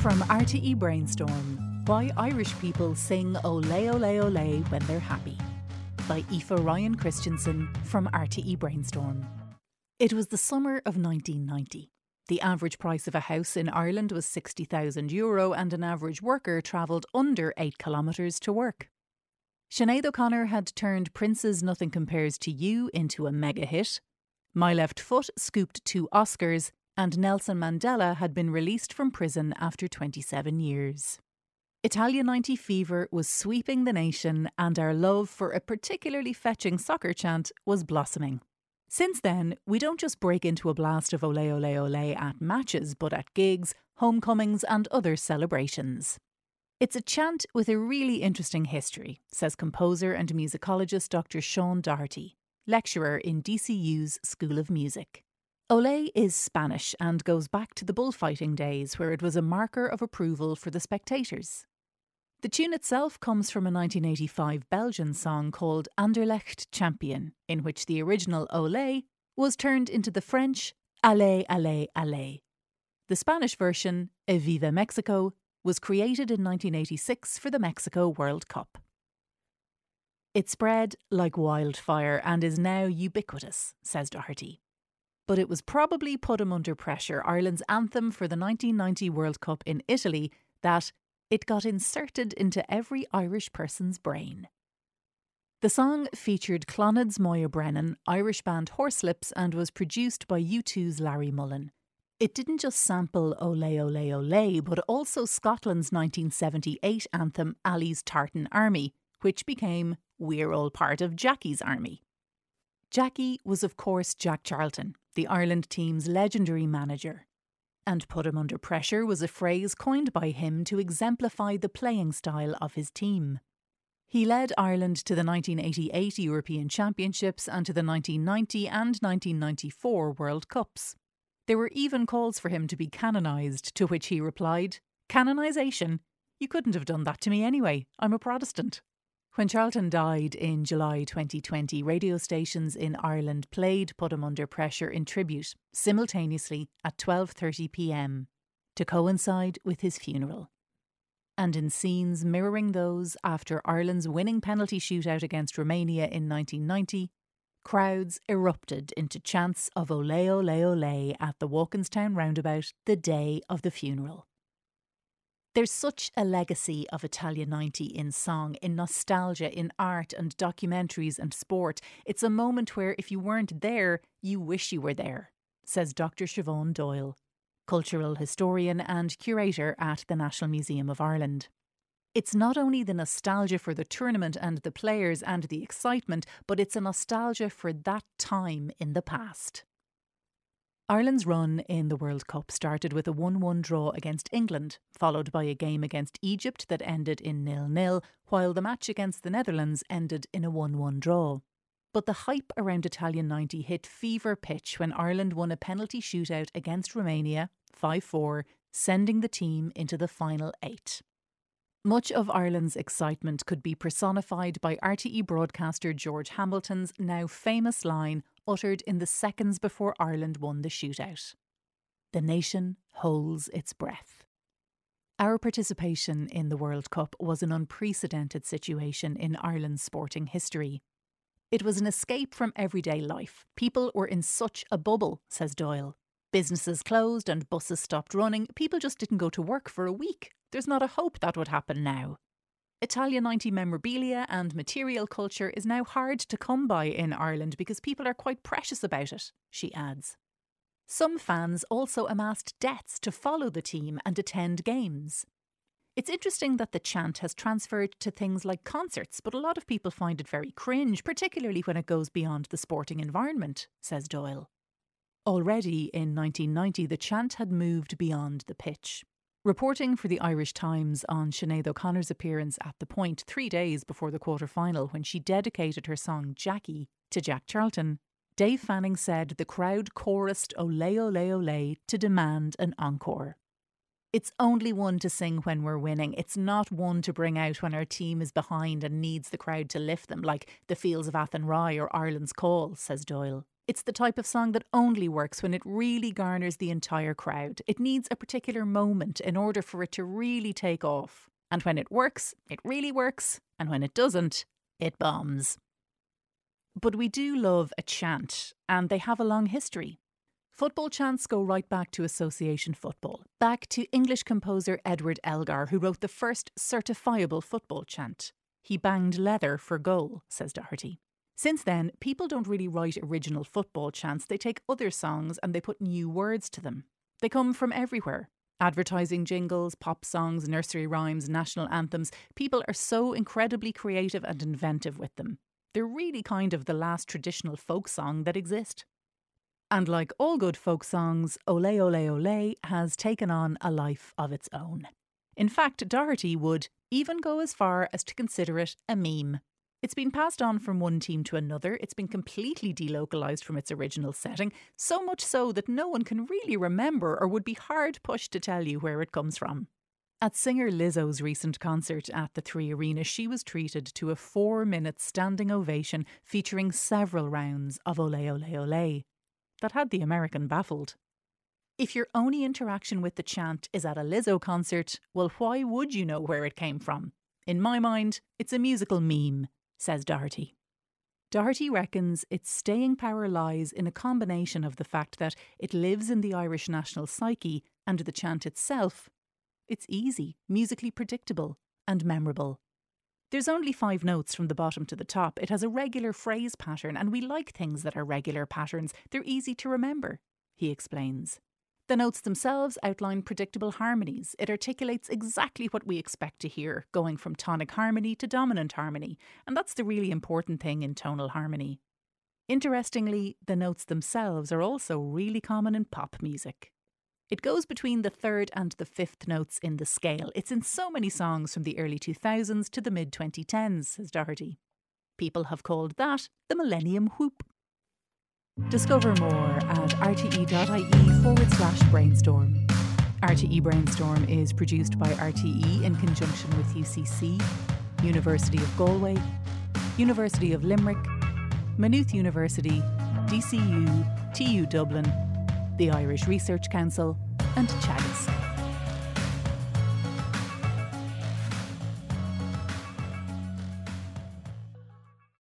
From RTE Brainstorm Why Irish People Sing Ole Ole Ole When They're Happy by Aoife Ryan Christensen from RTE Brainstorm. It was the summer of 1990. The average price of a house in Ireland was 60,000 euro and an average worker travelled under 8 kilometres to work. Sinead O'Connor had turned Prince's Nothing Compares to You into a mega hit. My Left Foot scooped two Oscars and Nelson Mandela had been released from prison after 27 years. Italia 90 fever was sweeping the nation, and our love for a particularly fetching soccer chant was blossoming. Since then, we don't just break into a blast of ole ole ole at matches, but at gigs, homecomings, and other celebrations. It's a chant with a really interesting history, says composer and musicologist Dr. Sean Doherty, lecturer in DCU's School of Music. Ole is Spanish and goes back to the bullfighting days where it was a marker of approval for the spectators. The tune itself comes from a 1985 Belgian song called Anderlecht Champion, in which the original Ole was turned into the French Allez, Allez, Allez. The Spanish version, Eviva Mexico, was created in 1986 for the Mexico World Cup. It spread like wildfire and is now ubiquitous, says Doherty but it was probably put him under pressure, Ireland's anthem for the 1990 World Cup in Italy, that it got inserted into every Irish person's brain. The song featured Clannad's Moya Brennan, Irish band Horslips, and was produced by U2's Larry Mullen. It didn't just sample Ole Ole Ole, but also Scotland's 1978 anthem Ally's Tartan Army, which became We're All Part of Jackie's Army. Jackie was, of course, Jack Charlton, the Ireland team's legendary manager. And put him under pressure was a phrase coined by him to exemplify the playing style of his team. He led Ireland to the 1988 European Championships and to the 1990 and 1994 World Cups. There were even calls for him to be canonised, to which he replied, Canonisation? You couldn't have done that to me anyway. I'm a Protestant. When Charlton died in July 2020, radio stations in Ireland played Put Him Under Pressure in tribute simultaneously at 12:30 p.m. to coincide with his funeral. And in scenes mirroring those after Ireland's winning penalty shootout against Romania in 1990, crowds erupted into chants of Ole Ole Ole at the Walkinstown roundabout the day of the funeral. There's such a legacy of Italia 90 in song, in nostalgia, in art and documentaries and sport. It's a moment where if you weren't there, you wish you were there, says Dr. Siobhan Doyle, cultural historian and curator at the National Museum of Ireland. It's not only the nostalgia for the tournament and the players and the excitement, but it's a nostalgia for that time in the past. Ireland's run in the World Cup started with a 1 1 draw against England, followed by a game against Egypt that ended in nil nil, while the match against the Netherlands ended in a 1 1 draw. But the hype around Italian 90 hit fever pitch when Ireland won a penalty shootout against Romania 5 4, sending the team into the final eight. Much of Ireland's excitement could be personified by RTE broadcaster George Hamilton's now famous line uttered in the seconds before Ireland won the shootout. The nation holds its breath. Our participation in the World Cup was an unprecedented situation in Ireland's sporting history. It was an escape from everyday life. People were in such a bubble, says Doyle. Businesses closed and buses stopped running. People just didn't go to work for a week. There's not a hope that would happen now. Italia 90 memorabilia and material culture is now hard to come by in Ireland because people are quite precious about it, she adds. Some fans also amassed debts to follow the team and attend games. It's interesting that the chant has transferred to things like concerts, but a lot of people find it very cringe, particularly when it goes beyond the sporting environment, says Doyle. Already in 1990, the chant had moved beyond the pitch. Reporting for the Irish Times on Sinead O'Connor's appearance at the point three days before the quarter final when she dedicated her song Jackie to Jack Charlton, Dave Fanning said the crowd chorused Ole Ole Ole to demand an encore. It's only one to sing when we're winning. It's not one to bring out when our team is behind and needs the crowd to lift them, like the Fields of Athenry or Ireland's Call, says Doyle. It's the type of song that only works when it really garners the entire crowd. It needs a particular moment in order for it to really take off. And when it works, it really works. And when it doesn't, it bombs. But we do love a chant, and they have a long history. Football chants go right back to association football, back to English composer Edward Elgar, who wrote the first certifiable football chant. He banged leather for goal, says Doherty. Since then, people don't really write original football chants, they take other songs and they put new words to them. They come from everywhere. Advertising jingles, pop songs, nursery rhymes, national anthems. People are so incredibly creative and inventive with them. They're really kind of the last traditional folk song that exists. And like all good folk songs, Ole Ole Ole has taken on a life of its own. In fact, Doherty would even go as far as to consider it a meme. It's been passed on from one team to another. It's been completely delocalised from its original setting, so much so that no one can really remember or would be hard pushed to tell you where it comes from. At singer Lizzo's recent concert at the Three Arena, she was treated to a four minute standing ovation featuring several rounds of Ole Ole Ole. That had the American baffled. If your only interaction with the chant is at a Lizzo concert, well, why would you know where it came from? In my mind, it's a musical meme says Doherty. Doherty reckons its staying power lies in a combination of the fact that it lives in the Irish national psyche and the chant itself. It's easy, musically predictable, and memorable. There's only five notes from the bottom to the top. It has a regular phrase pattern, and we like things that are regular patterns. They're easy to remember, he explains. The notes themselves outline predictable harmonies. It articulates exactly what we expect to hear, going from tonic harmony to dominant harmony, and that's the really important thing in tonal harmony. Interestingly, the notes themselves are also really common in pop music. It goes between the third and the fifth notes in the scale. It's in so many songs from the early 2000s to the mid 2010s, says Doherty. People have called that the Millennium Whoop. Discover more at rte.ie forward slash brainstorm. RTE Brainstorm is produced by RTE in conjunction with UCC, University of Galway, University of Limerick, Maynooth University, DCU, TU Dublin, the Irish Research Council, and Teagasc.